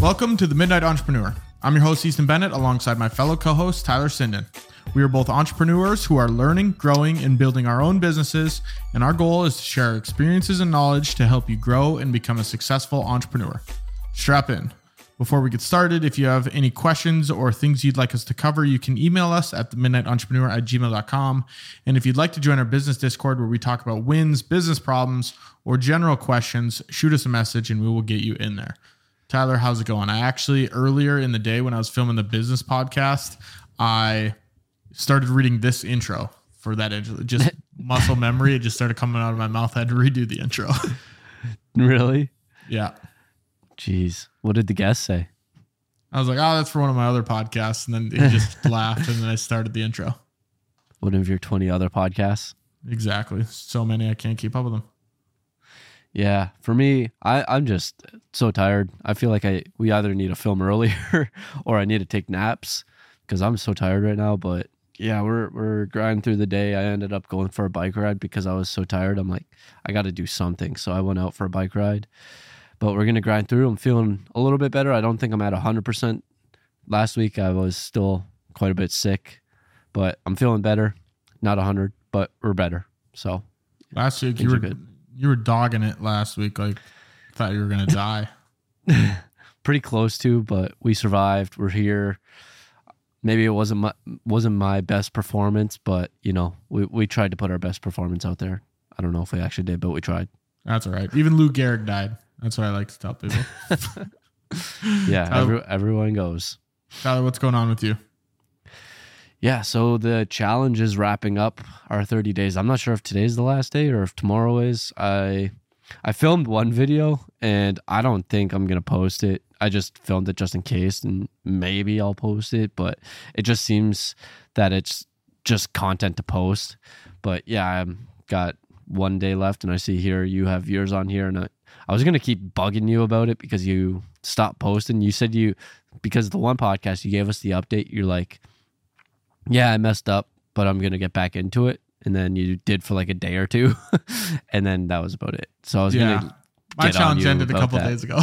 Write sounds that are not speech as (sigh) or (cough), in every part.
Welcome to the Midnight Entrepreneur. I'm your host, Easton Bennett, alongside my fellow co host, Tyler Sinden. We are both entrepreneurs who are learning, growing, and building our own businesses, and our goal is to share our experiences and knowledge to help you grow and become a successful entrepreneur. Strap in. Before we get started, if you have any questions or things you'd like us to cover, you can email us at the midnightentrepreneur at gmail.com. And if you'd like to join our business Discord where we talk about wins, business problems, or general questions, shoot us a message and we will get you in there. Tyler, how's it going? I actually, earlier in the day when I was filming the business podcast, I started reading this intro for that intro. Just (laughs) muscle memory. It just started coming out of my mouth. I had to redo the intro. Really? yeah. Jeez. What did the guest say? I was like, oh, that's for one of my other podcasts. And then he just (laughs) laughed. And then I started the intro. One of your 20 other podcasts? Exactly. So many, I can't keep up with them. Yeah. For me, I, I'm just so tired. I feel like I we either need to film earlier (laughs) or I need to take naps because I'm so tired right now. But yeah, we're we're grinding through the day. I ended up going for a bike ride because I was so tired. I'm like, I got to do something. So I went out for a bike ride. But we're gonna grind through. I'm feeling a little bit better. I don't think I'm at 100. percent Last week I was still quite a bit sick, but I'm feeling better. Not 100, but we're better. So Last week, you were, good. you were dogging it last week. Like, thought you were going to die. (laughs) pretty close to, but we survived. We're here. Maybe it wasn't my wasn't my best performance, but you know, we, we tried to put our best performance out there. I don't know if we actually did, but we tried. That's all right. Even Lou Gehrig died. That's what I like to tell people. (laughs) (laughs) Yeah, Tyler- every, everyone goes. Tyler, what's going on with you? Yeah, so the challenge is wrapping up our 30 days. I'm not sure if today's the last day or if tomorrow is. I I filmed one video and I don't think I'm going to post it. I just filmed it just in case and maybe I'll post it, but it just seems that it's just content to post. But yeah, I've got one day left and I see here you have yours on here and I, was going to keep bugging you about it because you stopped posting. You said you because the one podcast you gave us the update, you're like yeah, I messed up, but I'm gonna get back into it. And then you did for like a day or two, (laughs) and then that was about it. So I was Yeah. gonna, My Get on challenge you ended a couple days ago.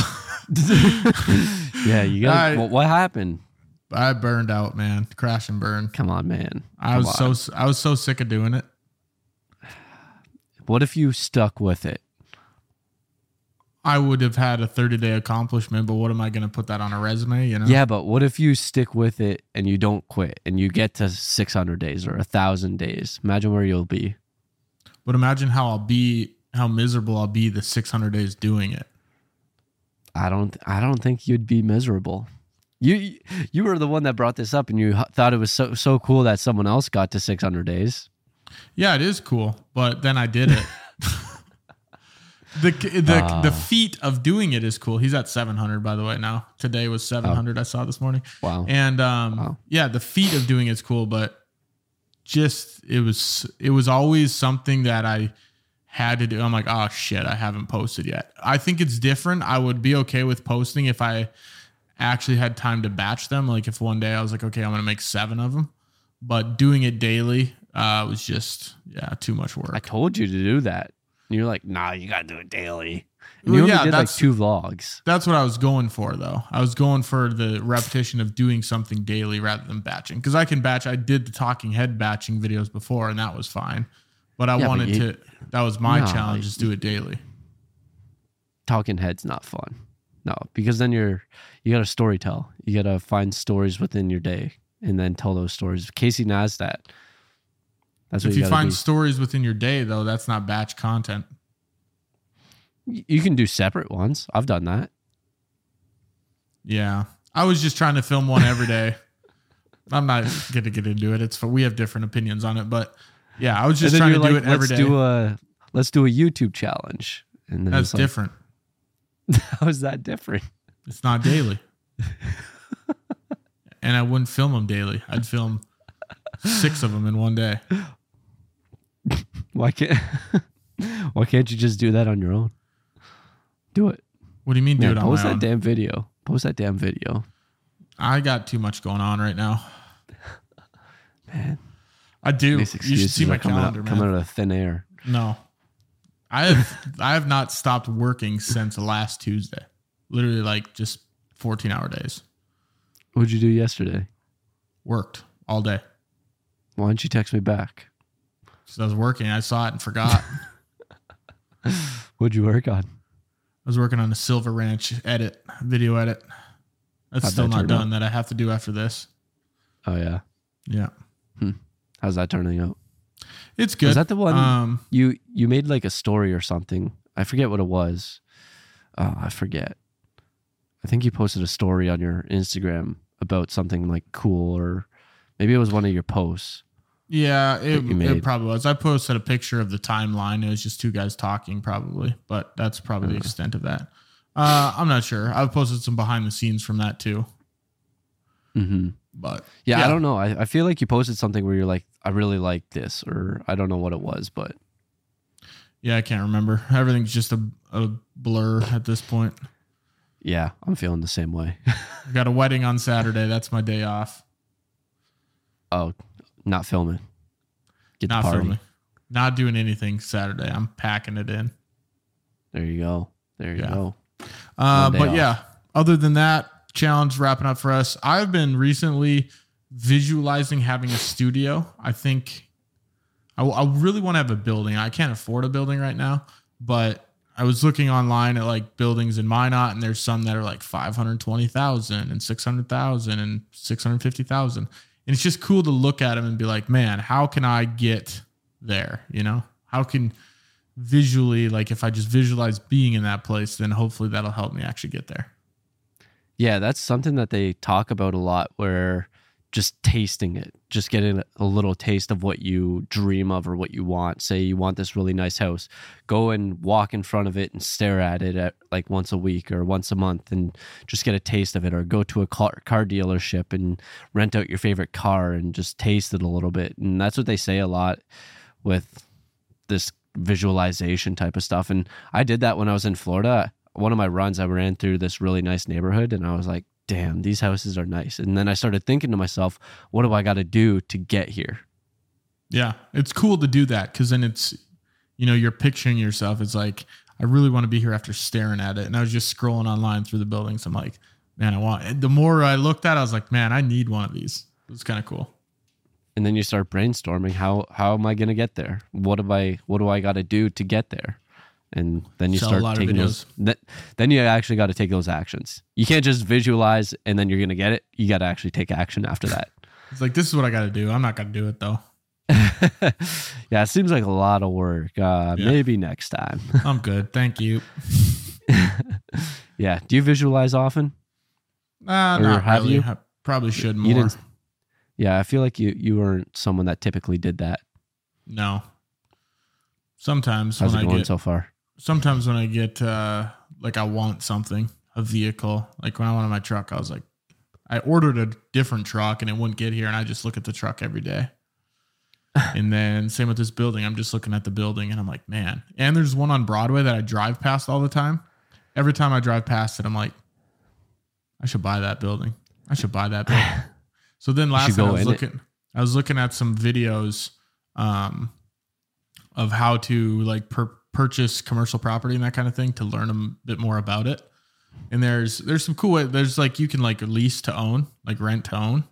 (laughs) yeah, you got. Well, what happened? I burned out, man. Crash and burn. Come on, man. I Come was on. so I was so sick of doing it. What if you stuck with it? I would have had a 30 day accomplishment, but what am I going to put that on a resume? You know? Yeah, but what if you stick with it and you don't quit and you get to 600 days or a thousand days? Imagine where you'll be. But imagine how I'll be, how miserable I'll be the 600 days doing it. I don't. I don't think you'd be miserable. You you were the one that brought this up, and you thought it was so so cool that someone else got to 600 days. Yeah, it is cool, but then I did it. (laughs) the the Ah. the feat of doing it is cool. He's at 700 by the way now. Today was 700 I saw this morning. Wow. And um Wow. yeah, the feat of doing it's cool, but just it was it was always something that I had to do. I'm like, oh shit, I haven't posted yet. I think it's different. I would be okay with posting if I actually had time to batch them. Like if one day I was like, okay, I'm gonna make seven of them. But doing it daily uh, was just yeah too much work. I told you to do that. And you're like, nah, you gotta do it daily. And Well, you only yeah, did like two vlogs. That's what I was going for, though. I was going for the repetition of doing something daily rather than batching. Because I can batch. I did the talking head batching videos before, and that was fine. But I Yeah, but wanted you- to. That was my No, challenge: is do it daily. Talking head's not fun. No, because then you're you gotta story tell. You gotta find stories within your day and then tell those stories. Casey Neistat. That's If you, you find do. stories within your day, though, that's not batch content. You can do separate ones. I've done that. Yeah, I was just trying to film one every day. (laughs) I'm not gonna get into it. It's for we have different opinions on it, but yeah, I was just trying to you're do like, it every let's day. do a let's do a YouTube challenge. And then That's like, different. (laughs) How is that different? It's not daily. (laughs) and I wouldn't film them daily. I'd film six of them in one day. Why can't (laughs) Why can't you just do that on your own? Do it. What do you mean, do Man, it on post my that own? damn video. Post that damn video. I got too much going on right now. (laughs) Man, I do. these You should excuses see my are coming calendar, out, man. coming out of thin air. No, I have (laughs) I have not stopped working since last Tuesday. Literally like just 14 hour days. What'd you do yesterday? Worked all day. Why didn't you text me back? So I was working. I saw it and forgot. (laughs) What'd you work on? I was working on a Silver Ranch edit, video edit. That's How'd still that not turn done. That I have to do after this. Oh yeah. Yeah, How's that turning out? it's good. Is that the one Um, you you made like a story or something? I forget what it was. Oh, I forget. I think you posted a story on your Instagram about something like cool or maybe it was one of your posts. Yeah, it, it probably was. I posted a picture of the timeline. It was just two guys talking, probably, but that's probably the extent of that. Uh, I'm not sure. I've posted some behind the scenes from that too, hmm but Yeah, Yeah. I don't know. I, I feel like you posted something where you're like, I really like this, or I don't know what it was, but yeah, I can't remember. Everything's just a, a blur at this point. yeah, I'm feeling the same way. I (laughs) got a wedding on Saturday. That's my day off. oh, not filming. Get Not the party. filming. Not doing anything Saturday. I'm packing it in. There you go. There you Yeah. go. Uh, but off. yeah, other than that, challenge wrapping up for us. I've been recently visualizing having a studio. I think I, I really want to have a building. I can't afford a building right now, but I was looking online at like buildings in Minot, and there's some that are like 520,000 and 600,000 and 650,000. And it's just cool to look at them and be like, man, how can I get there? You know, how can visually, like if I just visualize being in that place, then hopefully that'll help me actually get there. Yeah, that's something that they talk about a lot where just tasting it, just getting a little taste of what you dream of or what you want. Say you want this really nice house, go and walk in front of it and stare at it at like once a week or once a month and just get a taste of it or go to a car, car dealership and rent out your favorite car and just taste it a little bit. And that's what they say a lot with this visualization type of stuff. And I did that when I was in Florida. One of my runs, I ran through this really nice neighborhood and I was like, damn, these houses are nice. And then I started thinking to myself, what do I got to do to get here? Yeah, it's cool to do that because then it's, you know, you're picturing yourself. It's like, I really want to be here after staring at it. And I was just scrolling online through the buildings. I'm like, man, I want, the more I looked at it, I was like, man, I need one of these. It's kind of cool. And then you start brainstorming, how how am I going to get there? What do I what do I got to do to get there? And then you Sell a start taking those. That, then you actually got to take those actions. You can't just visualize and then you're going to get it. You got to actually take action after that. (laughs) It's like, this is what I got to do. I'm not going to do it though. (laughs) yeah, it seems like a lot of work. Uh, Yeah. Maybe next time. (laughs) I'm good. Thank you. yeah. Do you visualize often? Uh, Or not have really. you? I probably should You more. didn't- Yeah, I feel like you you weren't someone that typically did that. No. Sometimes How's when it I going get so far? Sometimes when I get uh like I want something, a vehicle, like when I wanted my truck, I was like I ordered a different truck and it wouldn't get here and I just look at the truck every day. (laughs) and then same with this building. I'm just looking at the building and I'm like, man. And there's one on Broadway that I drive past all the time. Every time I drive past it, I'm like, I should buy that building. I should buy that building. (laughs) so then last night I was in it. looking I was looking at some videos um of how to like per- purchase commercial property and that kind of thing to learn a bit more about it. And there's there's some cool way. There's like you can like lease to own, like rent to own,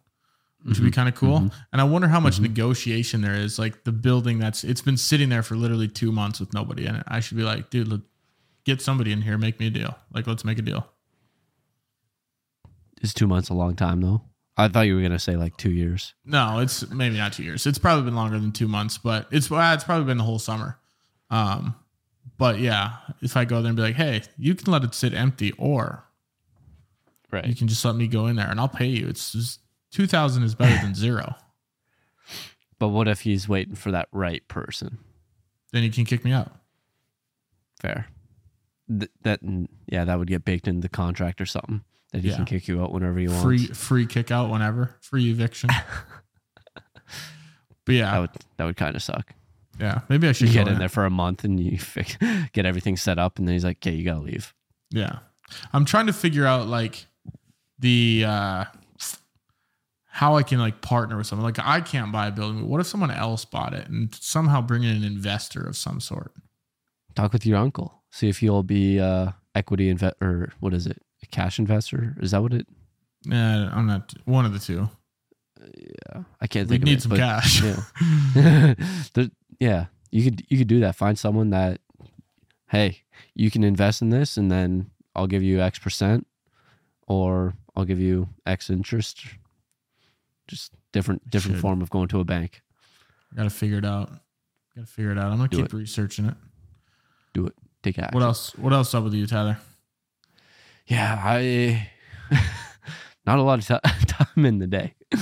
which would be kind of cool. mhm. And I wonder how much Mhm. negotiation there is. Like the building that's it's been sitting there for literally two months with nobody in it. I should be like, dude, let, get somebody in here, make me a deal. Like let's make a deal. Is two months a long time though? I thought you were gonna say like two years. No, it's maybe not two years. It's probably been longer than two months, but it's well, it's probably been the whole summer. Um, but yeah, if I go there and be like, hey, you can let it sit empty, or you can just let me go in there and I'll pay you. It's just two thousand is better than zero. (laughs) But what if he's waiting for that right person? Then you can kick me out. Fair. Th- that mm, yeah, that would get baked into the contract or something that he Yeah. can kick you out whenever he wants. Free free kick out whenever. Free eviction. (laughs) but yeah, That would that would kind of suck. Yeah. Maybe I should You get in there for a month and you (laughs) fix, get everything set up, and then he's like, "Okay, you gotta leave." Yeah. I'm trying to figure out like the uh how I can like partner with someone. Like I can't buy a building, but what if someone else bought it and somehow bring in an investor of some sort? talk with your uncle. See if he'll be uh, equity invest or what is it? A cash investor? Is that what it? Yeah, I'm not one of the two. Yeah, I can't We think. need of some cash. Yeah. (laughs) (laughs) There- yeah, you could you could do that. Find someone that, hey, you can invest in this, and then I'll give you X percent, or I'll give you X interest. Just different different Should. form of going to a bank. Got to figure it out. Got to figure it out. I'm gonna Do keep it. researching it. Do it. Take action. What else? What else up with you, Tyler? Yeah, I (laughs) not a lot of ti- (laughs) time in the day. (laughs)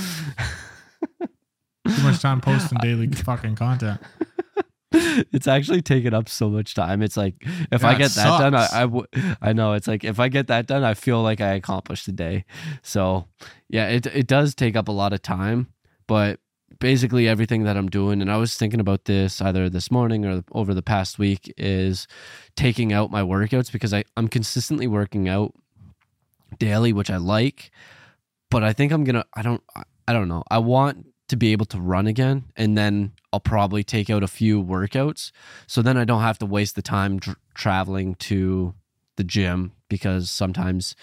Too much time posting (laughs) daily fucking content. (laughs) it's actually taken up so much time. It's like if Yeah, I get that done, I. I, w- I know it's like if I get that done, I feel like I accomplished the day. So yeah, it it does take up a lot of time, but basically everything that I'm doing, and I was thinking about this either this morning or over the past week, is taking out my workouts because I I'm consistently working out daily, which I like, but I think I'm gonna I don't I don't know I want to be able to run again, and then I'll probably take out a few workouts, so then I don't have to waste the time dr- traveling to the gym because sometimes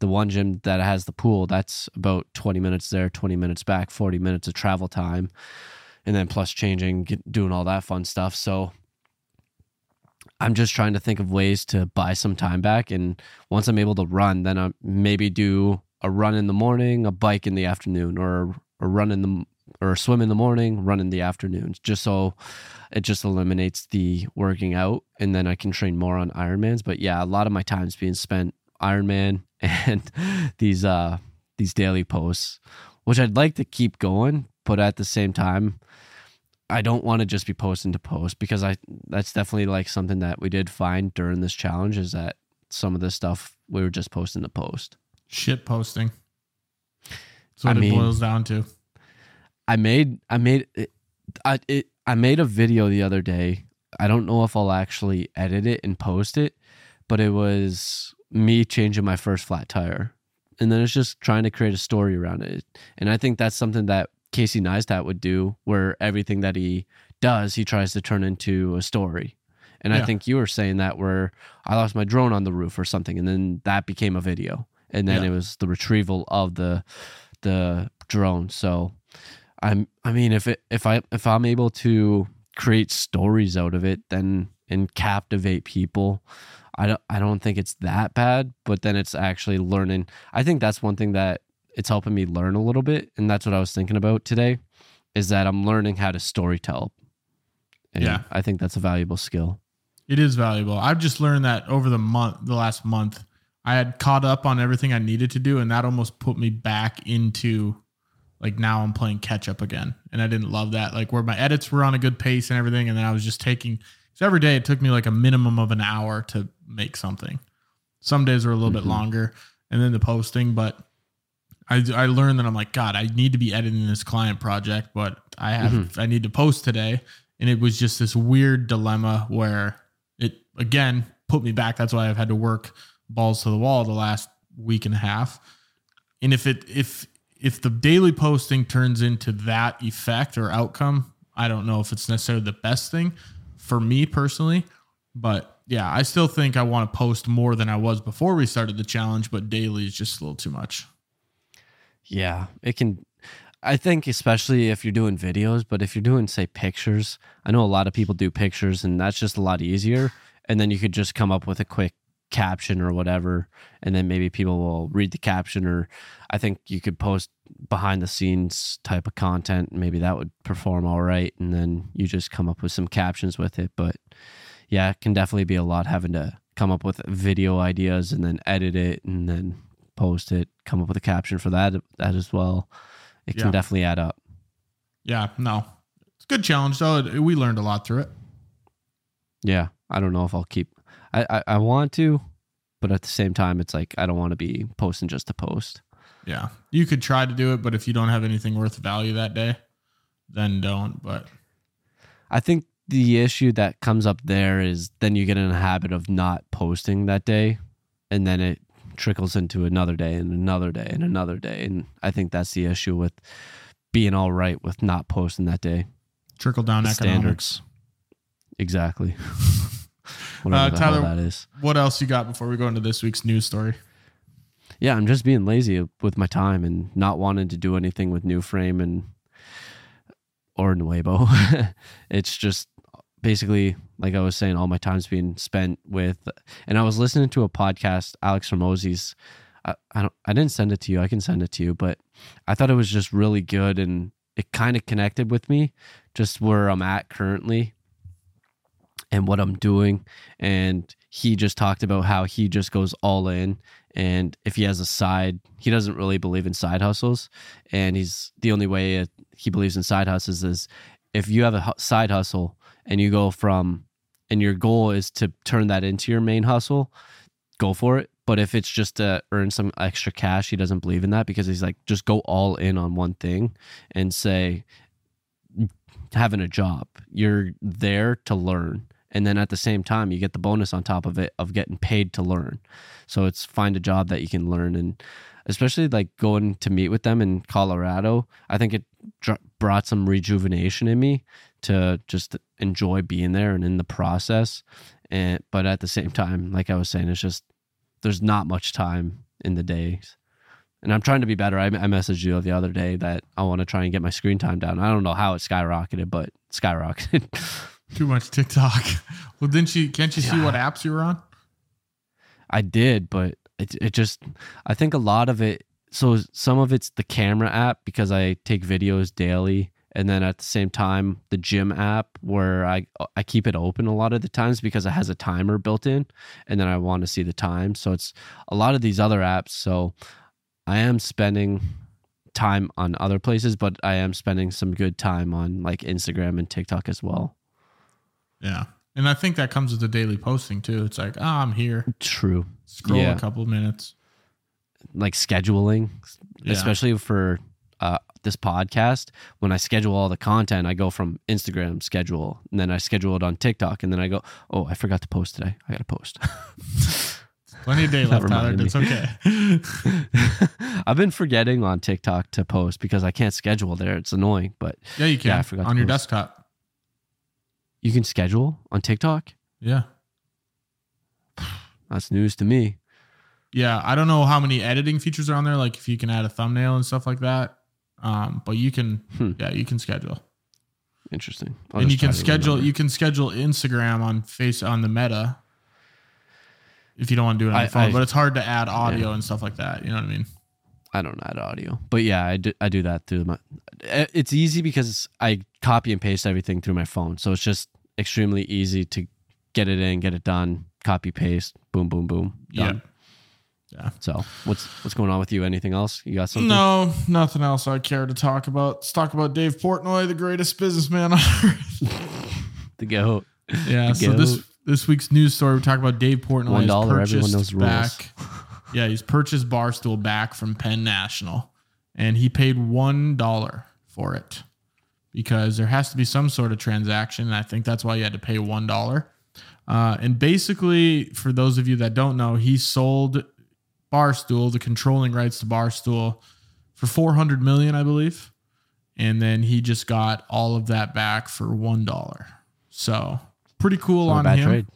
the one gym that has the pool that's about 20 minutes there 20 minutes back 40 minutes of travel time and then plus changing get, doing all that fun stuff. So i'm just trying to think of ways to buy some time back and once i'm able to run then i maybe do a run in the morning a bike in the afternoon or a run in the or swim in the morning run in the afternoons just so it just eliminates the working out and then i can train more on ironmans but yeah a lot of my time's being spent ironman (laughs) and these uh these daily posts which i'd like to keep going but at the same time i don't want to just be posting to post because i that's definitely like something that we did find during this challenge is that some of the stuff we were just posting to post Shit posting. That's what I it mean- boils down to. I made I made it, I it I made a video the other day. I don't know if I'll actually edit it and post it, but it was me changing my first flat tire. And then it's just trying to create a story around it. And I think that's something that Casey Neistat would do where everything that he does, he tries to turn into a story. And I think you were saying that where I lost my drone on the roof or something and then that became a video. And then Yeah. it was the retrieval of the the drone. So I'm I mean if it if I if I'm able to create stories out of it then and captivate people I don't I don't think it's that bad but then it's actually learning I think that's one thing that it's helping me learn a little bit and that's what I was thinking about today is that I'm learning how to storytell and Yeah. I think that's a valuable skill It is valuable. I've just learned that over the month, the last month, I had caught up on everything I needed to do, and that almost put me back into like now I'm playing catch up again, and I didn't love that. Like where my edits were on a good pace and everything, and then I was just taking. So every day it took me like a minimum of an hour to make something. Some days were a little bit Mhm. longer, and then the posting, but. I, I learned that I'm like God. I need to be editing this client project, but I have I need to post today, and it was just this weird dilemma where it again put me back. That's why I've had to work balls to the wall the last week and a half. And if it if if the daily posting turns into that effect or outcome, I don't know if it's necessarily the best thing for me personally. But yeah, I still think I want to post more than I was before we started the challenge, but daily is just a little too much. Yeah, it can. I think especially if you're doing videos, but if you're doing say pictures, I know a lot of people do pictures, and that's just a lot easier. And then you could just come up with a quick caption or whatever, and then maybe people will read the caption. Or I think you could post behind the scenes type of content. Maybe that would perform all right, and then you just come up with some captions with it. But yeah, it can definitely be a lot having to come up with video ideas and then edit it and then post it, come up with a caption for that that as well. It can Yeah. definitely add up. Yeah, no. It's a good challenge though. We learned a lot through it. Yeah, I don't know if I'll keep. I I, I want to, but at the same time, it's like I don't want to be posting just to post. Yeah. You could try to do it, but if you don't have anything worth value that day, then don't. But I think the issue that comes up there is then you get in a habit of not posting that day, and then it trickles into another day and another day and another day, and I think that's the issue with being all right with not posting that day. trickle down The economics. Exactly. (laughs) Uh, Tyler- that is. What else you got before we go into this week's news story? Yeah, I'm just being lazy with my time and not wanting to do anything with New Frame and or Nuevo. (laughs) it's just basically like I was saying, all my time's being spent with. And I was listening to a podcast, Alex Hormozi's. I, I don't. I didn't send it to you. I can send it to you, but I thought it was just really good and it kind of connected with me, just where I'm at currently and what I'm doing. And he just talked about how he just goes all in and if he has a side he doesn't really believe in side hustles and he's the only way he believes in side hustles is if you have a side hustle and you go from and your goal is to turn that into your main hustle go for it but if it's just to earn some extra cash he doesn't believe in that because he's like just go all in on one thing and say mm, having a job you're there to learn and then at the same time you get the bonus on top of it of getting paid to learn. So it's find a job that you can learn. And especially like going to meet with them in colorado i think it dr- brought some rejuvenation in me to just enjoy being there and in the process. And but at the same time like i was saying it's just there's not much time in the days. And i'm trying to be better. I, I messaged you the other day that i want to try and get my screen time down. I don't know how it skyrocketed but skyrocketed (laughs) Too much TikTok. (laughs) Well, didn't you? Can't you see Yeah. what apps you were on? I did, but it it just I think a lot of it so some of it's the camera app because I take videos daily and then at the same time the gym app where I I keep it open a lot of the times because it has a timer built in and then I want to see the time. So it's a lot of these other apps so I am spending time on other places but I am spending some good time on like Instagram and TikTok as well. Yeah, and I think that comes with the daily posting too. It's like, ah, I'm here. True. Scroll Yeah. a couple minutes. like scheduling, Yeah. especially for uh, this podcast. When I schedule all the content, I go from Instagram schedule, and then I schedule it on TikTok, and then I go, oh, I forgot to post today. I got to post. (laughs) Plenty of day (laughs) left, Tyler. It's okay. (laughs) I've been forgetting on TikTok to post because I can't schedule there. It's annoying, but Yeah, you can Yeah, I forgot on your post. desktop. You can schedule on TikTok. Yeah, That's news to me. yeah. I don't know how many editing features are on there. Like if you can add a thumbnail and stuff like that. Um, but you can, Hmm. yeah, you can schedule, Interesting. I'll and you can schedule. You can schedule Instagram on face on the Meta. If you don't want to do it on I- your phone, I- but it's hard to add audio and stuff like that. You know what I mean? I don't add audio, but yeah, I do, I do that through my. Eh, it's easy because I copy and paste everything through my phone, so it's just extremely easy to get it in, get it done, copy paste, boom, boom, boom, done. Yeah. So what's what's going on with you? Anything else? You got something? No, nothing else I care to talk about. Let's talk about Dave Portnoy, the greatest businessman (laughs) on earth. The goat. Yeah. So this Goat. this week's news story, we talk about Dave Portnoy. One has everyone knows the rules. (laughs) Yeah, he's purchased Barstool back from Penn National, and he paid one dollar for it because there has to be some sort of transaction. And I think that's why you had to pay one dollar. Uh, and basically, for those of you that don't know, he sold Barstool, the controlling rights to Barstool, for four hundred million, I believe, and then he just got all of that back for one dollar. So pretty cool Not on him trade.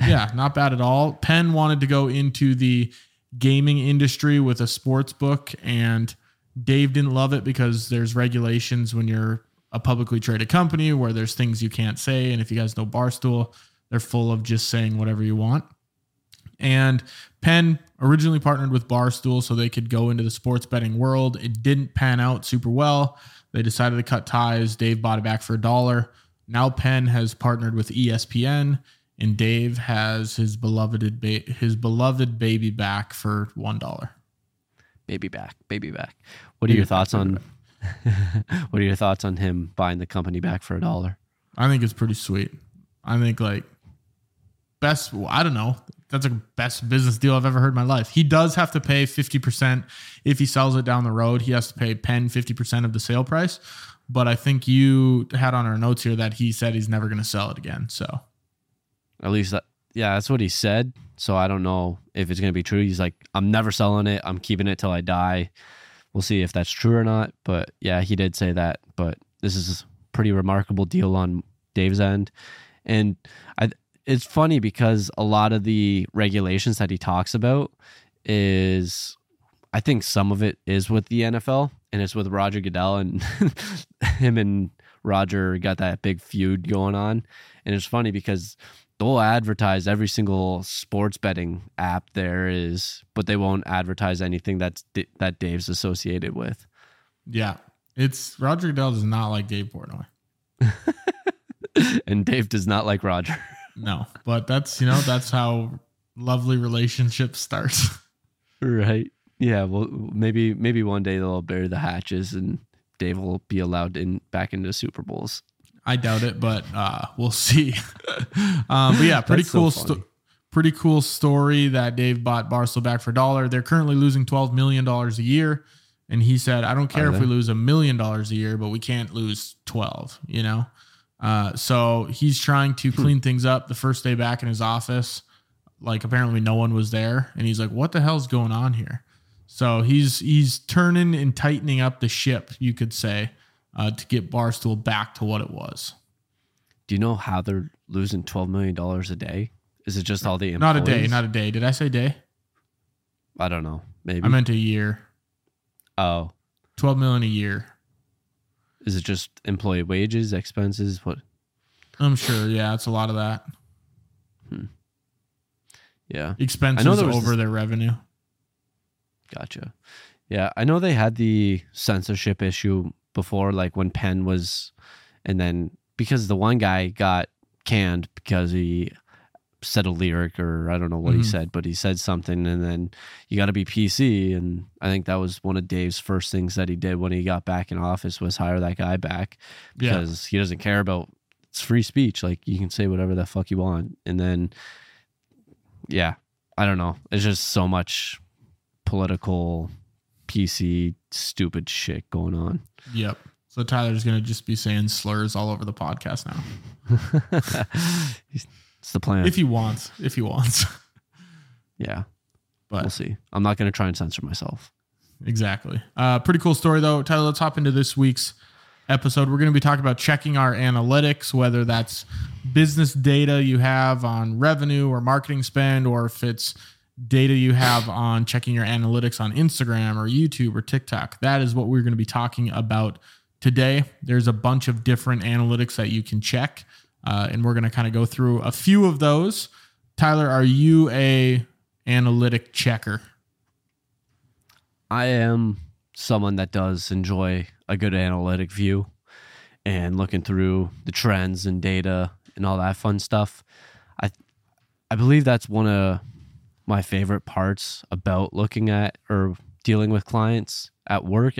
yeah, not bad at all. Penn wanted to go into the gaming industry with a sports book, and Dave didn't love it because there's regulations when you're a publicly traded company where there's things you can't say. And if you guys know Barstool, they're full of just saying whatever you want. And Penn originally partnered with Barstool so they could go into the sports betting world. It didn't pan out super well. They decided to cut ties. Dave bought it back for a dollar. Now Penn has partnered with ESPN, and Dave has his beloved ba- his beloved baby back for one dollar. Baby back, baby back. What are Baby your thoughts on? (laughs) what are your thoughts on him buying the company back for a dollar? I think it's pretty sweet. I think like best. well, I don't know. That's a best business deal I've ever heard in my life. He does have to pay fifty percent if he sells it down the road. He has to pay Penn fifty percent of the sale price. But I think you had on our notes here that he said he's never going to sell it again. So At least that, yeah, that's what he said. So I don't know if it's gonna be true. He's like, I'm never selling it. I'm keeping it till I die. We'll see if that's true or not. But yeah, he did say that. But this is a pretty remarkable deal on Dave's end, and I it's funny because a lot of the regulations that he talks about is I think some of it is with the NFL and it's with Roger Goodell and (laughs) him and Roger got that big feud going on. And it's funny because they'll advertise every single sports betting app there is, but they won't advertise anything that's that Dave's associated with. Yeah. It's Roger Goodell does not like Dave Portnoy. (laughs) and Dave does not like Roger. (laughs) No, but that's, you know, that's how lovely relationships start. (laughs) right. Yeah, well maybe maybe one day they'll bury the hatches and Dave will be allowed in back into Super Bowls. I doubt it, but uh, we'll see. (laughs) um, but yeah, pretty cool. So sto- pretty cool story that Dave bought Barstool back for a dollar. They're currently losing twelve million dollars a year, and he said, "I don't care if we lose a million dollars a year, but we can't lose twelve. You know." Uh, so he's trying to clean hmm. things up. The first day back in his office, like apparently no one was there, and he's like, "What the hell's going on here?" So he's he's turning and tightening up the ship, you could say, uh, to get Barstool back to what it was. Do you know how they're losing twelve million dollars a day? Is it just all the employees? Not a day, not a day. Did I say day? I don't know. Maybe I meant a year. Oh. 12 million a year. Is it just employee wages, expenses? What? I'm sure. Yeah, it's a lot of that. Hmm. Yeah. Expenses over this... their revenue. Gotcha. Yeah, I know they had the censorship issue before, like when Penn was, and then because the one guy got canned because he said a lyric or I don't know what mm-hmm. he said, but he said something, and then you got to be PC, and I think that was one of Dave's first things that he did when he got back in office was hire that guy back because yeah. he doesn't care about it's free speech, like you can say whatever the fuck you want, and then yeah, I don't know, it's just so much political PC stupid shit going on. Yep. So Tyler's gonna just be saying slurs all over the podcast now. (laughs) it's the plan. If he wants. If he wants. (laughs) yeah. But we'll see. I'm not gonna try and censor myself. Exactly. Uh, pretty cool story though. Tyler, let's hop into this week's episode. We're gonna be talking about checking our analytics, whether that's business data you have on revenue or marketing spend, or if it's data you have on checking your analytics on Instagram or YouTube or TikTok. That is what we're going to be talking about today. There's a bunch of different analytics that you can check, uh, and we're going to kind of go through a few of those. Tyler, are you a analytic checker? I am someone that does enjoy a good analytic view and looking through the trends and data and all that fun stuff. I I believe that's one of my favorite parts about looking at or dealing with clients at work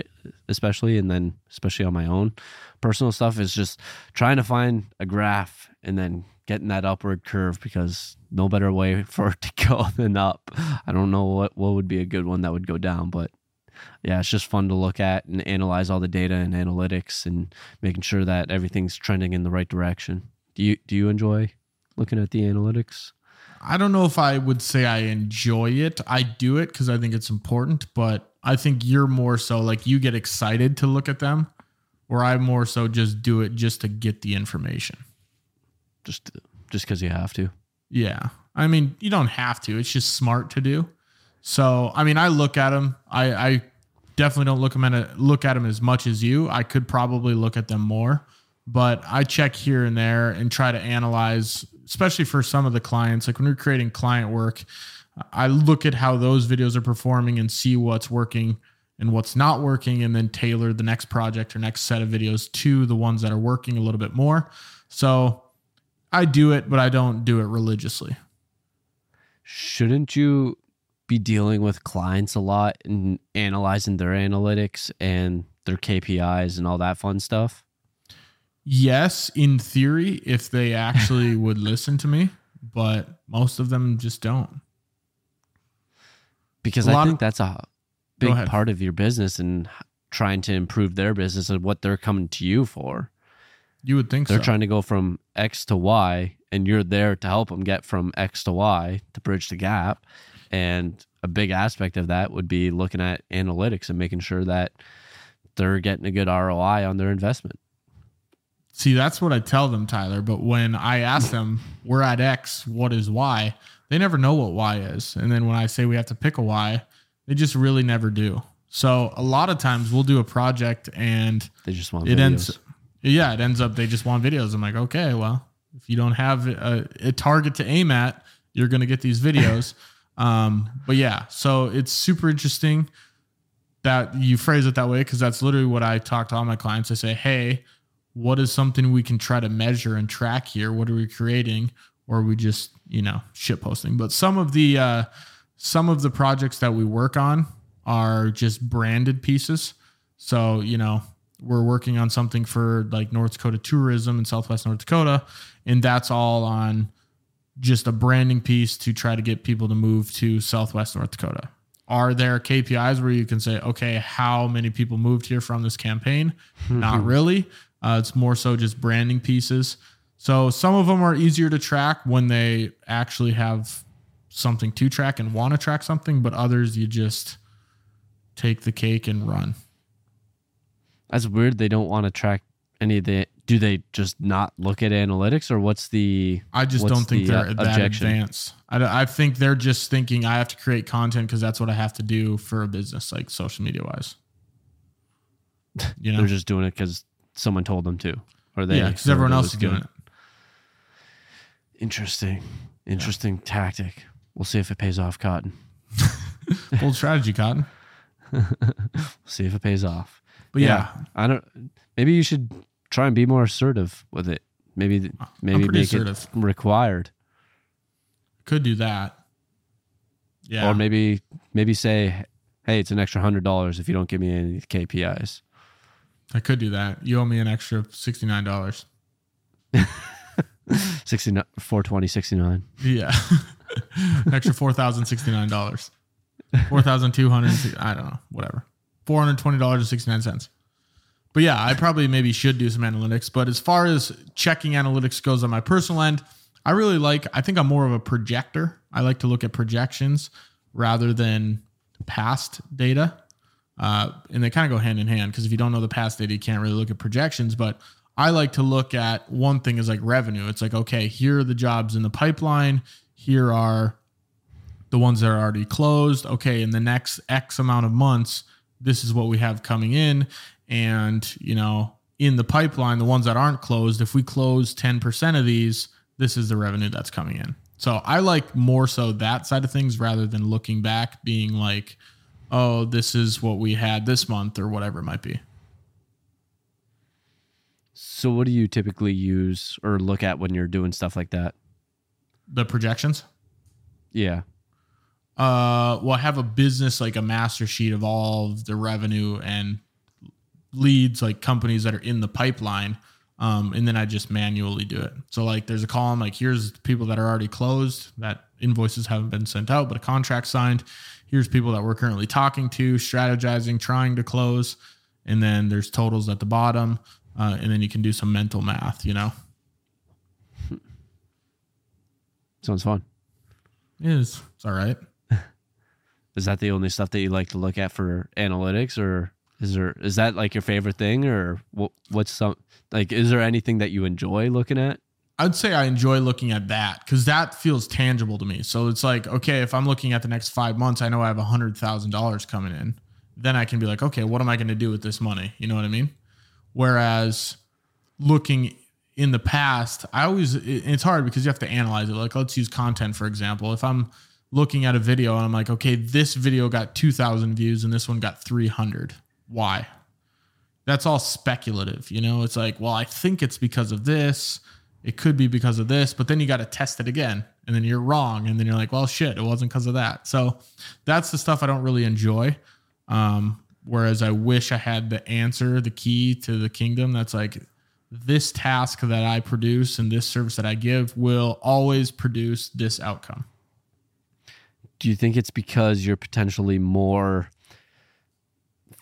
especially and then especially on my own. Personal stuff is just trying to find a graph and then getting that upward curve because no better way (laughs) for it to go than up. I don't know what what would be a good one that would go down but yeah it's just fun to look at and analyze all the data and analytics and making sure that everything's trending in the right direction. Do you do you enjoy looking at the analytics I don't know if I would say I enjoy it. I do it because I think it's important, but I think you're more so like you get excited to look at them, or I more so just do it just to get the information. Just just because you have to. Yeah. I mean, you don't have to. It's just smart to do. So, I mean, I look at them. I, I definitely don't look them at a, look at them as much as you. I could probably look at them more, but I check here and there and try to analyze especially for some of the clients, like when we're creating client work, I look at how those videos are performing and see what's working and what's not working, and then tailor the next project or next set of videos to the ones that are working a little bit more. So I do it, but I don't do it religiously. Shouldn't you be dealing with clients a lot and analyzing their analytics and their KPIs and all that fun stuff? Yes, in theory, if they actually (laughs) would listen to me, but most of them just don't. Because I think of, that's a big part of your business and trying to improve their business and what they're coming to you for. You would think they're so. trying to go from X to Y, and you're there to help them get from X to Y to bridge the gap. And a big aspect of that would be looking at analytics and making sure that they're getting a good ROI on their investment. See, that's what I tell them, Tyler. But when I ask them, we're at X, what is Y? They never know what Y is. And then when I say we have to pick a Y, they just really never do. So a lot of times we'll do a project and They just want it videos. ends, yeah, it ends up they just want videos. I'm like, okay, well, if you don't have a, a target to aim at, you're going to get these videos. (laughs) um, but yeah, so it's super interesting that you phrase it that way because that's literally what I talk to all my clients. I say, hey, what is something we can try to measure and track here? What are we creating? Or are we just, you know, shit posting? But some of the uh, some of the projects that we work on are just branded pieces. So, you know, we're working on something for like North Dakota tourism in Southwest North Dakota, and that's all on just a branding piece to try to get people to move to Southwest North Dakota. Are there KPIs where you can say, okay, how many people moved here from this campaign? (laughs) Not really. Uh, it's more so just branding pieces. So some of them are easier to track when they actually have something to track and want to track something, but others you just take the cake and run. That's weird. They don't want to track any of the. Do they just not look at analytics, or what's the? I just don't think the, they're uh, that objection? advanced. I, I think they're just thinking I have to create content because that's what I have to do for a business, like social media wise. You (laughs) know, They're just doing it because someone told them to, or they. yeah, because everyone else is doing it. Interesting, interesting tactic. We'll see if it pays off, Cotton. (laughs) Bold strategy, Cotton. (laughs) see if it pays off. But yeah, I don't. Maybe you should try and be more assertive with it. Maybe maybe make assertive. it required, could do that. Yeah, or maybe maybe say, "Hey, it's an extra hundred dollars if you don't give me any KPIs." I could do that. You owe me an extra sixty nine dollars. (laughs) 69 420 69 Yeah, an (laughs) extra four thousand sixty nine dollars. Four thousand two hundred. I don't know. Whatever. Four hundred twenty dollars and sixty nine cents. But yeah, I probably maybe should do some analytics. But as far as checking analytics goes on my personal end, I really like. I think I'm more of a projector. I like to look at projections rather than past data. Uh, and they kind of go hand in hand because if you don't know the past data, you can't really look at projections. But I like to look at one thing is like revenue. It's like, okay, here are the jobs in the pipeline. Here are the ones that are already closed. Okay, in the next X amount of months, this is what we have coming in. And, you know, in the pipeline, the ones that aren't closed, if we close 10% of these, this is the revenue that's coming in. So I like more so that side of things rather than looking back, being like, oh, this is what we had this month or whatever it might be. so what do you typically use or look at when you're doing stuff like that The projections. yeah Uh, well, I have a business like a master sheet of all of the revenue and leads, like companies that are in the pipeline. Um, and then I just manually do it. So like, there's a column like here's people that are already closed that invoices haven't been sent out, but a contract signed. Here's people that we're currently talking to, strategizing, trying to close, and then there's totals at the bottom, uh, and then you can do some mental math. You know, (laughs) sounds fun it is it's all right. (laughs) is that the only stuff that you like to look at for analytics or is there is that like your favorite thing or what, what's some like is there anything that you enjoy looking at I'd say I enjoy looking at that because that feels tangible to me. So it's like, okay, if I'm looking at the next five months, I know I have a hundred thousand dollars coming in. Then I can be like, okay, what am I going to do with this money? You know what I mean? Whereas looking in the past, I always it- it's hard because you have to analyze it. Like, let's use content for example. If I'm looking at a video and I'm like, okay, this video got two thousand views and this one got three hundred. Why? That's all speculative. You know, it's like, well, I think it's because of this it could be because of this, but then you got to test it again and then you're wrong. And then you're like, well, shit, it wasn't because of that. So that's the stuff I don't really enjoy. Um, whereas I wish I had the answer, the key to the kingdom that's like, this task that I produce and this service that I give will always produce this outcome. do you think it's because you're potentially more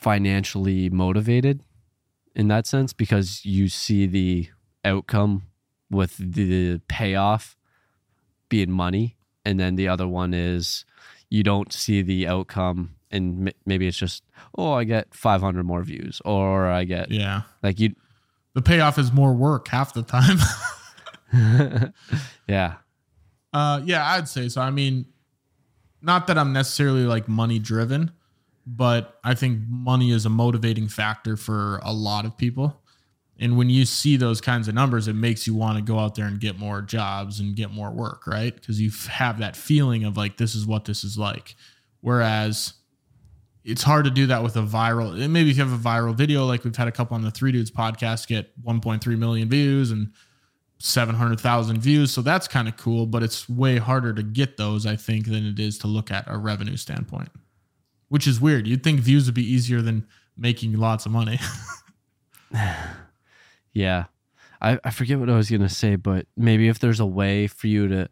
financially motivated in that sense because you see the outcome with the payoff being money and then the other one is you don't see the outcome and m- maybe it's just oh i get 500 more views or i get Yeah. like you the payoff is more work half the time. (laughs) yeah. Uh, yeah, I'd say so. I mean, not that I'm necessarily like money driven, but I think money is a motivating factor for a lot of people. And when you see those kinds of numbers, it makes you want to go out there and get more jobs and get more work, right? Because you have that feeling of like, this is what this is like. Whereas it's hard to do that with a viral. Maybe if you have a viral video, like we've had a couple on the Three Dudes podcast get 1.3 million views and 700,000 views. So that's kind of cool, but it's way harder to get those, I think, than it is to look at a revenue standpoint, which is weird. You'd think views would be easier than making lots of money. (laughs) yeah. I, I forget what I was going to say, but maybe if there's a way for you to,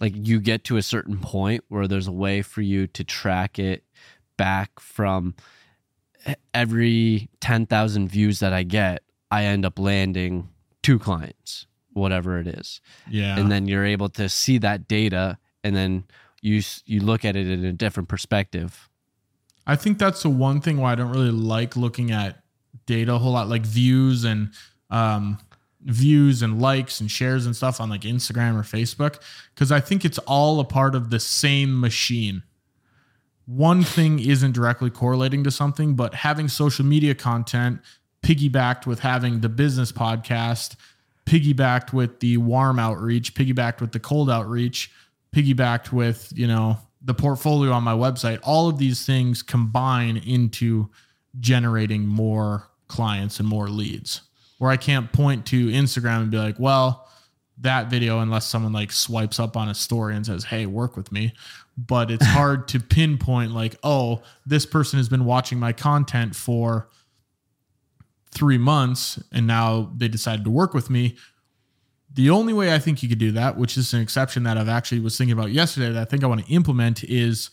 like, you get to a certain point where there's a way for you to track it back from every 10,000 views that I get, I end up landing two clients whatever it is. Yeah. And then you're able to see that data and then you you look at it in a different perspective. I think that's the one thing why I don't really like looking at data a whole lot like views and um views and likes and shares and stuff on like Instagram or Facebook because I think it's all a part of the same machine. One thing isn't directly correlating to something, but having social media content piggybacked with having the business podcast piggybacked with the warm outreach, piggybacked with the cold outreach, piggybacked with, you know, the portfolio on my website. All of these things combine into generating more clients and more leads. Where I can't point to Instagram and be like, well, that video, unless someone like swipes up on a story and says, hey, work with me. But it's (laughs) hard to pinpoint, like, oh, this person has been watching my content for three months and now they decided to work with me. The only way I think you could do that, which is an exception that I've actually was thinking about yesterday that I think I want to implement is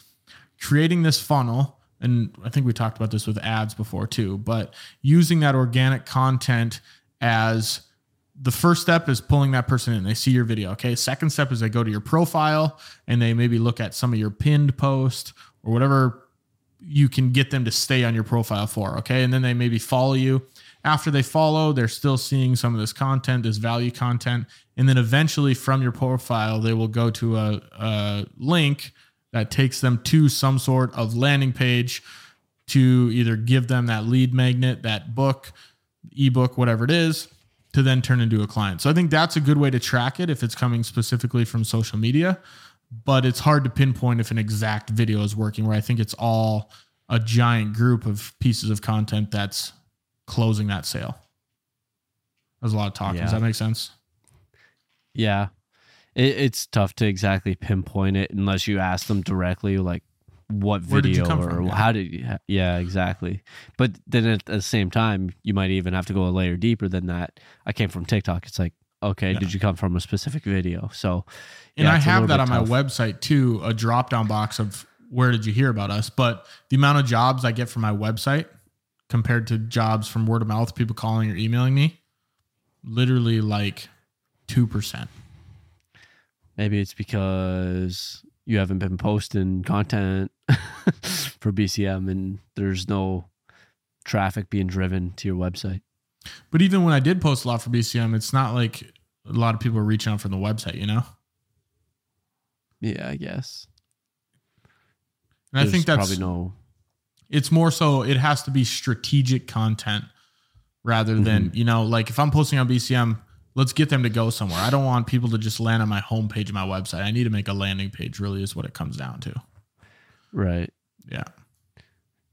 creating this funnel. And I think we talked about this with ads before too, but using that organic content as the first step is pulling that person in. They see your video. Okay. Second step is they go to your profile and they maybe look at some of your pinned post or whatever you can get them to stay on your profile for. Okay. And then they maybe follow you after they follow, they're still seeing some of this content, this value content. And then eventually from your profile, they will go to a, a link that takes them to some sort of landing page to either give them that lead magnet, that book, ebook, whatever it is, to then turn into a client. So I think that's a good way to track it if it's coming specifically from social media. But it's hard to pinpoint if an exact video is working, where I think it's all a giant group of pieces of content that's closing that sale. There's a lot of talk. Yeah. Does that make sense? Yeah. It, it's tough to exactly pinpoint it unless you ask them directly, like what video or from? how did you, yeah, exactly. But then at the same time, you might even have to go a layer deeper than that. I came from TikTok. It's like, okay, yeah. did you come from a specific video? So, and yeah, I have that on tough. my website too, a drop down box of where did you hear about us? But the amount of jobs I get from my website compared to jobs from word of mouth, people calling or emailing me, literally like 2%. Maybe it's because you haven't been posting content (laughs) for BCM and there's no traffic being driven to your website. But even when I did post a lot for BCM, it's not like a lot of people are reaching out from the website, you know? Yeah, I guess. And There's I think that's probably no it's more so it has to be strategic content rather than, mm-hmm. you know, like if I'm posting on BCM, let's get them to go somewhere. I don't want people to just land on my homepage of my website. I need to make a landing page, really, is what it comes down to. Right. Yeah.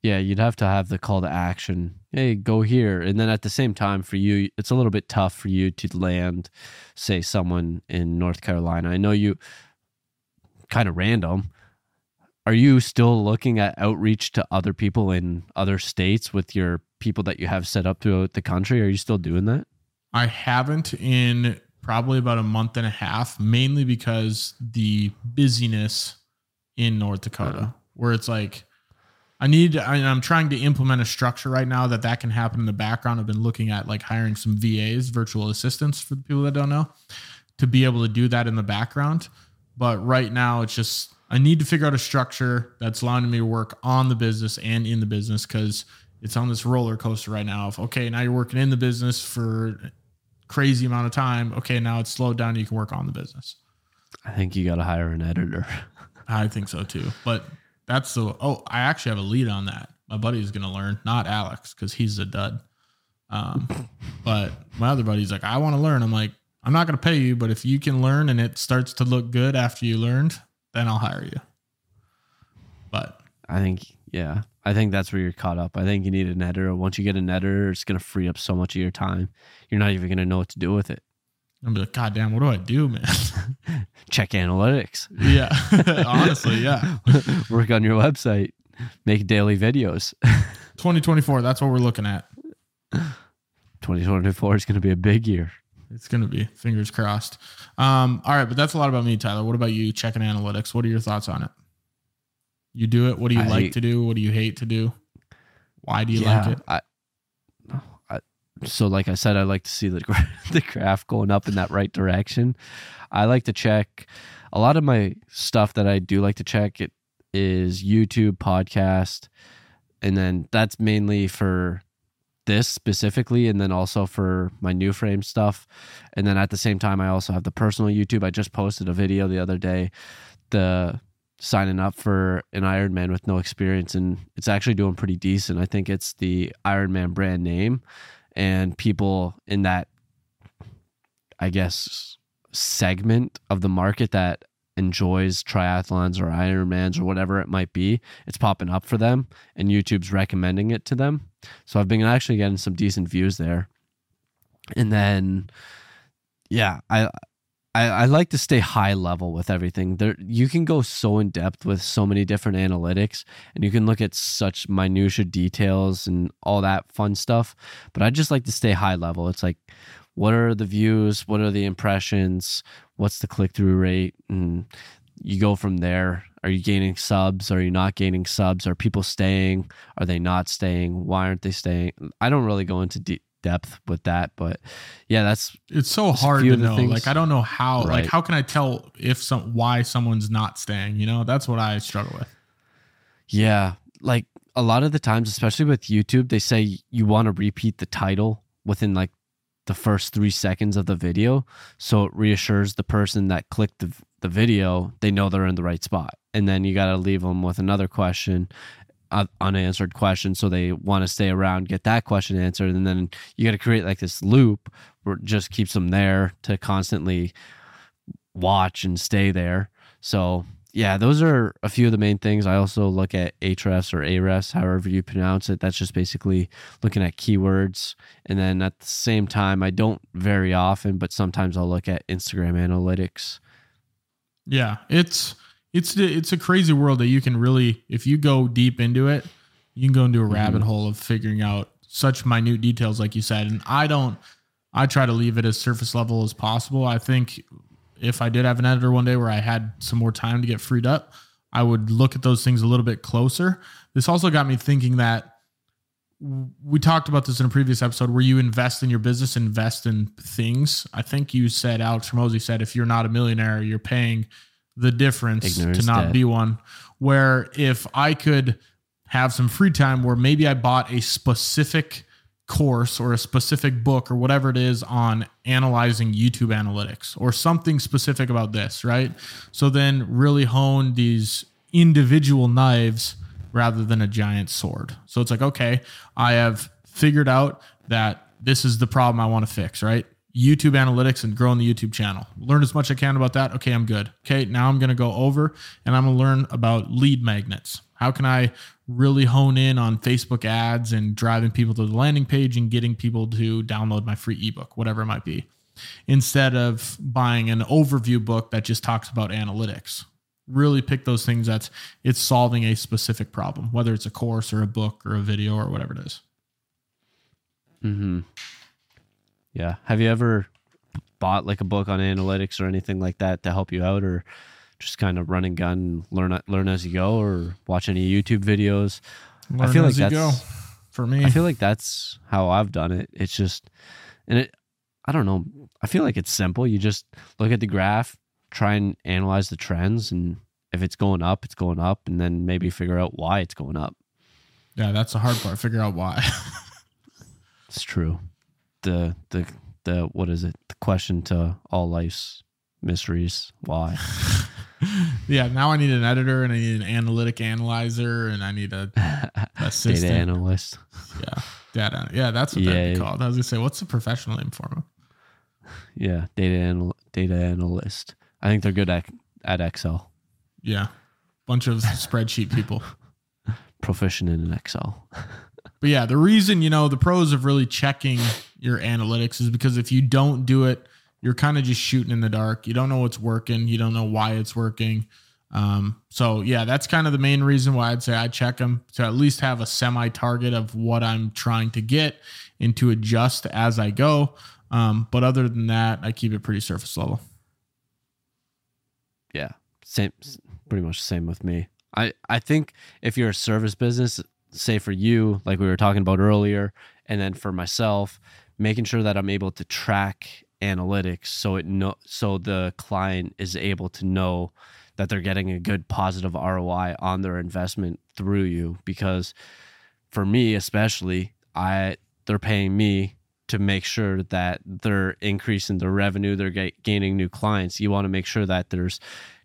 Yeah, you'd have to have the call to action. Hey, go here. And then at the same time, for you, it's a little bit tough for you to land, say, someone in North Carolina. I know you kind of random, are you still looking at outreach to other people in other states with your people that you have set up throughout the country? Are you still doing that? I haven't in probably about a month and a half, mainly because the busyness in North Dakota, uh-huh. where it's like, I need, I, I'm trying to implement a structure right now that that can happen in the background. I've been looking at like hiring some VAs, virtual assistants for the people that don't know, to be able to do that in the background. But right now, it's just I need to figure out a structure that's allowing me to work on the business and in the business because it's on this roller coaster right now of okay, now you're working in the business for crazy amount of time. Okay, now it's slowed down. You can work on the business. I think you got to hire an editor. I think so too. But that's the oh, I actually have a lead on that. My buddy's gonna learn, not Alex, because he's a dud. Um, (laughs) but my other buddy's like, I want to learn. I'm like, I'm not gonna pay you, but if you can learn and it starts to look good after you learned, then I'll hire you. But I think, yeah, I think that's where you're caught up. I think you need an editor. Once you get an editor, it's going to free up so much of your time. You're not even going to know what to do with it. I'm like, God damn, what do I do, man? (laughs) Check analytics. yeah, (laughs) honestly, yeah. (laughs) Work on your website. Make daily videos. 2024, that's what we're looking at. 2024 is going to be a big year. It's gonna be fingers crossed. Um, all right, but that's a lot about me, Tyler. What about you? Checking analytics. What are your thoughts on it? You do it. What do you I- like to do? What do you hate to do? Why do you yeah, like it? I, I, so like I said, I like to see the gra- (laughs) the graph going up in that right direction. I like to check a lot of my stuff that I do like to check. It is YouTube podcast, and then that's mainly for this specifically, and then also for my new frame stuff. And then at the same time, I also have the personal YouTube. I just posted a video the other day. The signing up for an Ironman with no experience, and it's actually doing pretty decent. I think it's the Ironman brand name, and people in that, I guess, segment of the market that enjoys triathlons or Ironmans or whatever it might be, it's popping up for them, and YouTube's recommending it to them. So I've been actually getting some decent views there, and then, yeah, I I, I like to stay high level with everything. There, you can go so in depth with so many different analytics, and you can look at such minutia details and all that fun stuff. But I just like to stay high level. It's like, what are the views? What are the impressions? What's the click through rate? And you go from there. Are you gaining subs? Are you not gaining subs? Are people staying? Are they not staying? Why aren't they staying? I don't really go into deep depth with that, but yeah, that's It's so hard to know. things. Like I don't know how. Like how can I tell if some why someone's not staying? You know, that's what I struggle with. Yeah, like a lot of the times, especially with YouTube, they say you want to repeat the title within like the first three seconds of the video, so it reassures the person that clicked the the video they know they're in the right spot. And then you got to leave them with another question, uh, unanswered question, so they want to stay around, get that question answered, and then you got to create like this loop where it just keeps them there to constantly watch and stay there. So yeah, those are a few of the main things. I also look at Ahrefs or Ahrefs, however you pronounce it. That's just basically looking at keywords. And then at the same time, I don't very often, but sometimes I'll look at Instagram analytics. Yeah, it's it's it's a crazy world that you can really, if you go deep into it, you can go into a mm-hmm. rabbit hole of figuring out such minute details, like you said. And I don't, I try to leave it as surface level as possible. I think if I did have an editor one day where I had some more time to get freed up, I would look at those things a little bit closer. This also got me thinking that we talked about this in a previous episode where you invest in your business, invest in things. I think you said Alex Hormozi said if you're not a millionaire, you're paying the difference Ignorance to not be one. Where if I could have some free time where maybe I bought a specific course or a specific book or whatever it is on analyzing YouTube analytics or something specific about this, right? So then really hone these individual knives rather than a giant sword. So it's like, okay, I have figured out that this is the problem I want to fix, right? YouTube analytics and growing the YouTube channel. Learn as much as I can about that. Okay, I'm good. Okay, now I'm going to go over and I'm going to learn about lead magnets. How can I really hone in on Facebook ads and driving people to the landing page and getting people to download my free ebook, whatever it might be, instead of buying an overview book that just talks about analytics? Really pick those things that's it's solving a specific problem, whether it's a course or a book or a video or whatever it is. hmm Yeah. Have you ever bought like a book on analytics or anything like that to help you out, or just kind of run and gun, learn learn as you go, or watch any YouTube videos? Learn feel like you go. that's- For me, I feel like that's how I've done it. It's just, and it, I don't know. I feel like it's simple. You just look at the graph, try and analyze the trends, and if it's going up, it's going up, and then maybe figure out why it's going up. yeah, that's the hard part. Figure out why. It's true. The the the what is it? The question to all life's mysteries. Why? (laughs) yeah, now I need an editor and I need an analytic analyzer and I need a (laughs) assistant. Data analyst. Yeah, data. Yeah, that's what that'd be called. I was gonna say, what's the professional name for him? Yeah, data anal- data analyst. I think they're good at at Excel. Yeah, bunch of spreadsheet people. (laughs) Proficient in Excel. But yeah, the reason you know the pros of really checking your analytics is because if you don't do it, you're kind of just shooting in the dark. You don't know what's working. You don't know why it's working. Um, so yeah, that's kind of the main reason why I'd say I check them to at least have a semi target of what I'm trying to get and to adjust as I go. Um, but other than that, I keep it pretty surface level. Yeah, same. Pretty much the same with me. I I think if you're a service business, say for you, like we were talking about earlier, and then for myself, making sure that I'm able to track analytics so it know so the client is able to know that they're getting a good positive ROI on their investment through you because for me especially I they're paying me to make sure that they're increasing their revenue they're ga- gaining new clients you want to make sure that there's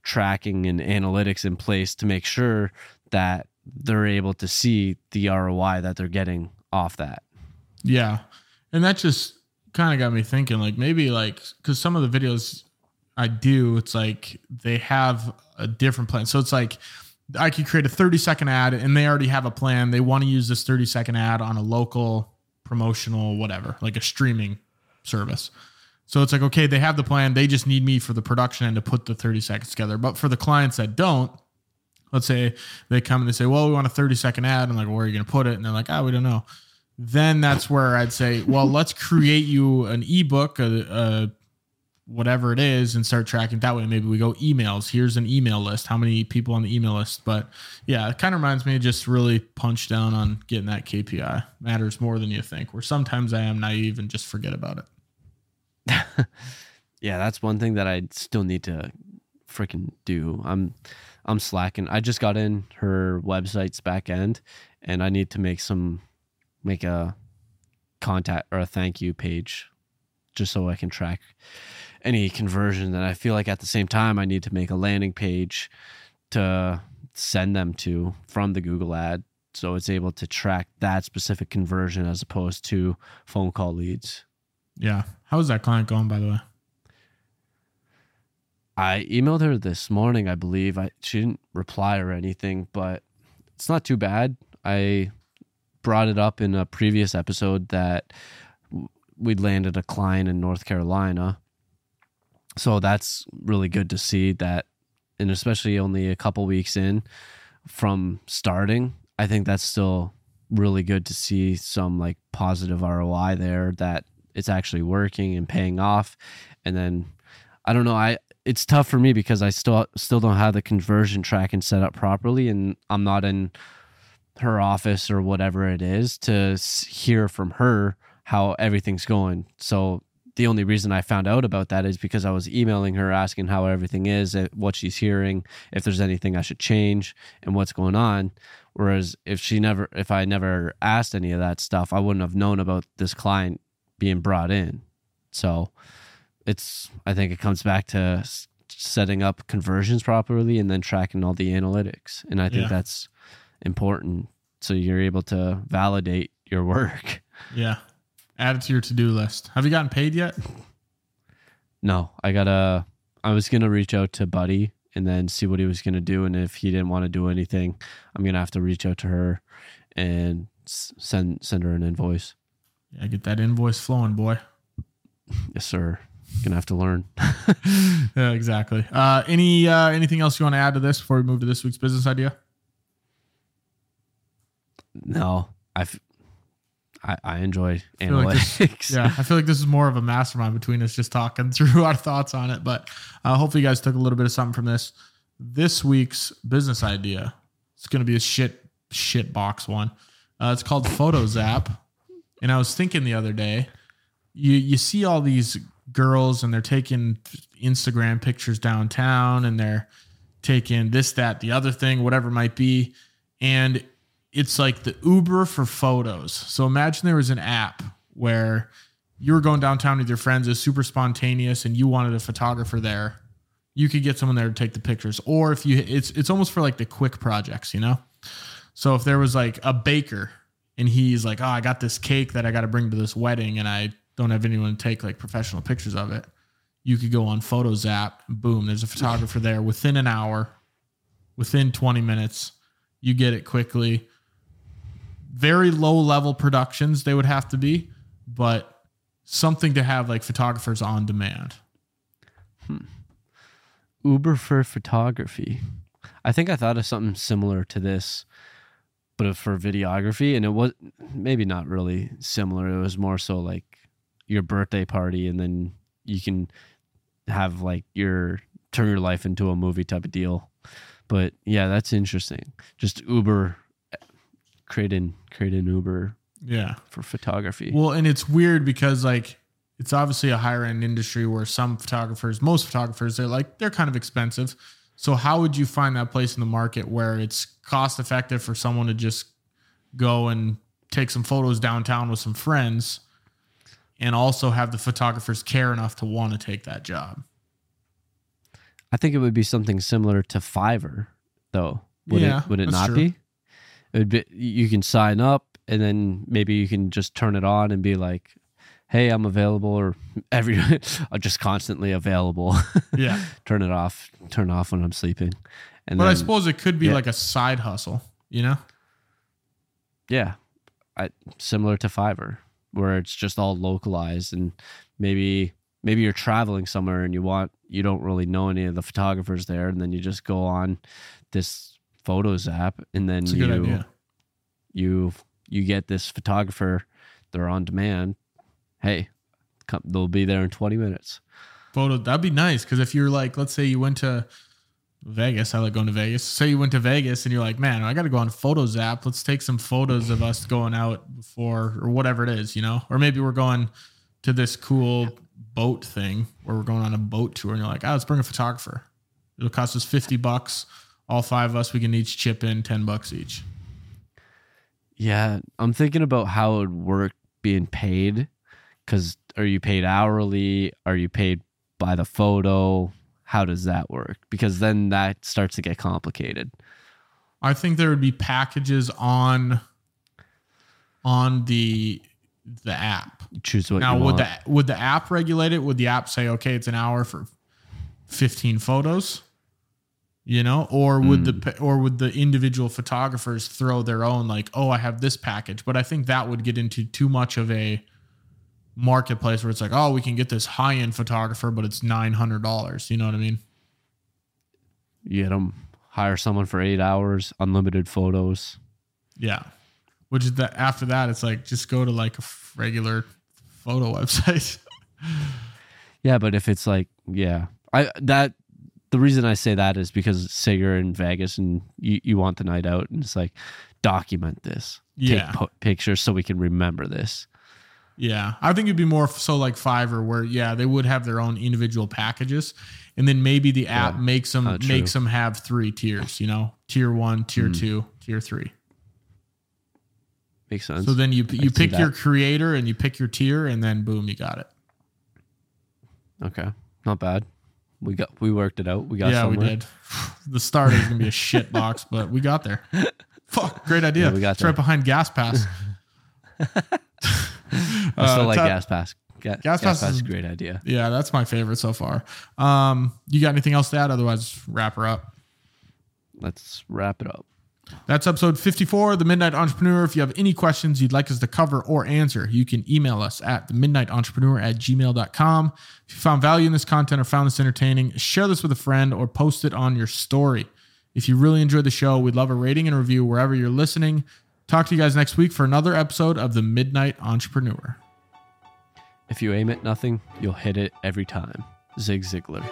tracking and analytics in place to make sure that they're able to see the ROI that they're getting off that Yeah. And that just kind of got me thinking like maybe like cuz some of the videos I do it's like they have a different plan. So it's like I could create a 30 second ad and they already have a plan. They want to use this 30 second ad on a local promotional whatever, like a streaming service. So it's like okay, they have the plan. They just need me for the production and to put the 30 seconds together. But for the clients that don't, let's say they come and they say, "Well, we want a 30 second ad." I'm like, well, "Where are you going to put it?" And they're like, "Ah, we don't know." Then that's where I'd say, "Well, let's create you an ebook, a, a whatever it is, and start tracking that way." Maybe we go emails. Here's an email list. How many people on the email list? But yeah, it kind of reminds me just really punch down on getting that KPI matters more than you think. Where sometimes I am naive and just forget about it. (laughs) yeah, that's one thing that I still need to freaking do. I'm I'm slacking. I just got in her website's back end and I need to make some make a contact or a thank you page just so I can track any conversion and I feel like at the same time I need to make a landing page to send them to from the Google ad so it's able to track that specific conversion as opposed to phone call leads. Yeah. How's that client going, by the way? I emailed her this morning, I believe. I she didn't reply or anything, but it's not too bad. I brought it up in a previous episode that we'd landed a client in North Carolina. So that's really good to see that and especially only a couple weeks in from starting, I think that's still really good to see some like positive ROI there that it's actually working and paying off. And then I don't know, I it's tough for me because I still still don't have the conversion tracking set up properly and I'm not in her office or whatever it is to hear from her how everything's going. So the only reason I found out about that is because I was emailing her asking how everything is, eh, what she's hearing, if there's anything I should change, and what's going on. Whereas if she never, if I never asked any of that stuff, I wouldn't have known about this client being brought in. So it's, I think it comes back to setting up conversions properly and then tracking all the analytics. And I think Yeah. that's important. So you're able to validate your work. Yeah. Add it to your to do list. Have you gotten paid yet? No, I gotta. I was gonna reach out to Buddy and then see what he was gonna do, and if he didn't want to do anything, I'm gonna have to reach out to her and send send her an invoice. Yeah, get that invoice flowing, boy. Yes, sir. Gonna have to learn. (laughs) (laughs) yeah, exactly. Uh, any uh, anything else you want to add to this before we move to this week's business idea? No, I've. I, I enjoy feel like this- analytics. Yeah, I feel like this is more of a mastermind between us just talking (laughs) through our thoughts on it. But uh, hopefully, you guys took a little bit of something from this. This week's business idea. It's going to be a shit shit box one. Uh, it's called Photos app. And I was thinking the other day, you you see all these girls and they're taking Instagram pictures downtown and they're taking this, that, the other thing, whatever it might be. And it's like the Uber for photos. So imagine there was an app where you were going downtown with your friends, is super spontaneous, and you wanted a photographer there, you could get someone there to take the pictures. Or if you, it's it's almost for like the quick projects, you know. So if there was like a baker and he's like, oh, I got this cake that I got to bring to this wedding, and I don't have anyone to take like professional pictures of it, you could go on Photos app. Boom, there's a photographer there within an hour, within 20 minutes. You get it quickly. Very low level productions they would have to be, but something to have like photographers on demand. Hmm. Uber for photography. I think I thought of something similar to this, but for videography, and it was maybe not really similar. It was more so like your birthday party, and then you can have like your turn your life into a movie type of deal. But yeah, that's interesting. Just Uber, create an create an Uber Yeah. for photography. Well, and it's weird because like it's obviously a higher end industry where some photographers, most photographers, they're like they're kind of expensive. So how would you find that place in the market where it's cost effective for someone to just go and take some photos downtown with some friends and also have the photographers care enough to want to take that job? I think it would be something similar to Fiverr, though. Would Yeah, it would it not true. be? Be you can sign up and then maybe you can just turn it on and be like, "Hey, I'm available," or every (laughs) just constantly available. (laughs) Yeah. turn it off. Turn it off when I'm sleeping. And But then, I suppose it could be yeah. like a side hustle, you know? yeah, I, similar to Fiverr, where it's just all localized and maybe maybe you're traveling somewhere and you want you don't really know any of the photographers there, and then you just go on this photos app and then you you you get this photographer they're on demand. Hey come, they'll be there in 20 minutes. Photo that'd be nice because if you're like let's say you went to vegas i like going to vegas. Say you went to vegas and you're like man i gotta go on photos app. Let's take some photos of us going out before or whatever it is you know? Or maybe we're going to this cool boat thing where we're going on a boat tour and you're like oh let's bring a photographer. It'll cost us 50 bucks all five of us we can each chip in 10 bucks each yeah i'm thinking about how it would work being paid because are you paid hourly are you paid by the photo how does that work because then that starts to get complicated I think there would be packages on on the the app. you choose what now you would want. the would the app regulate it? Would the app say, okay, it's an hour for fifteen photos? You know, or would the hmm. or would the individual photographers throw their own like, oh, I have this package? But I think that would get into too much of a marketplace where it's like, oh, we can get this high end photographer, but it's nine hundred dollars. You know what I mean? you get them hire someone for eight hours unlimited photos Yeah. Which is that after that, it's like just go to like a regular photo (laughs) website. Yeah, but if it's like, yeah, I that the reason I say that is because say you're in Vegas and you, you want the night out, and it's like document this, Yeah. take po- pictures so we can remember this. Yeah, I think it'd be more so like Fiverr, where yeah, they would have their own individual packages, and then maybe the app Yeah. makes them makes them have three tiers. You know, tier one, tier Mm. two, tier three. Makes sense. So then you you see pick your creator and you pick your tier, and then boom, you got it. okay, not bad. We got we worked it out. We got yeah, we did. (sighs) The start is gonna be a shit box, but we got there. (laughs) Fuck, great idea. Yeah, we got it's there. right behind Gas Pass. (laughs) (laughs) I still Uh, like Gas Pass. Ga- Gas Gas, Pass Pass is- is a great idea. Yeah, that's my favorite so far. Um, you got anything else to add? Otherwise, wrap her up. Let's wrap it up. That's episode 54 of The Midnight Entrepreneur. If you have any questions you'd like us to cover or answer, you can email us at the midnight entrepreneur at gmail.com. If you found value in this content or found this entertaining, share this with a friend or post it on your story. If you really enjoyed the show, we'd love a rating and review wherever you're listening. Talk to you guys next week for another episode of The Midnight Entrepreneur. If you aim at nothing, you'll hit it every time. Zig Ziglar.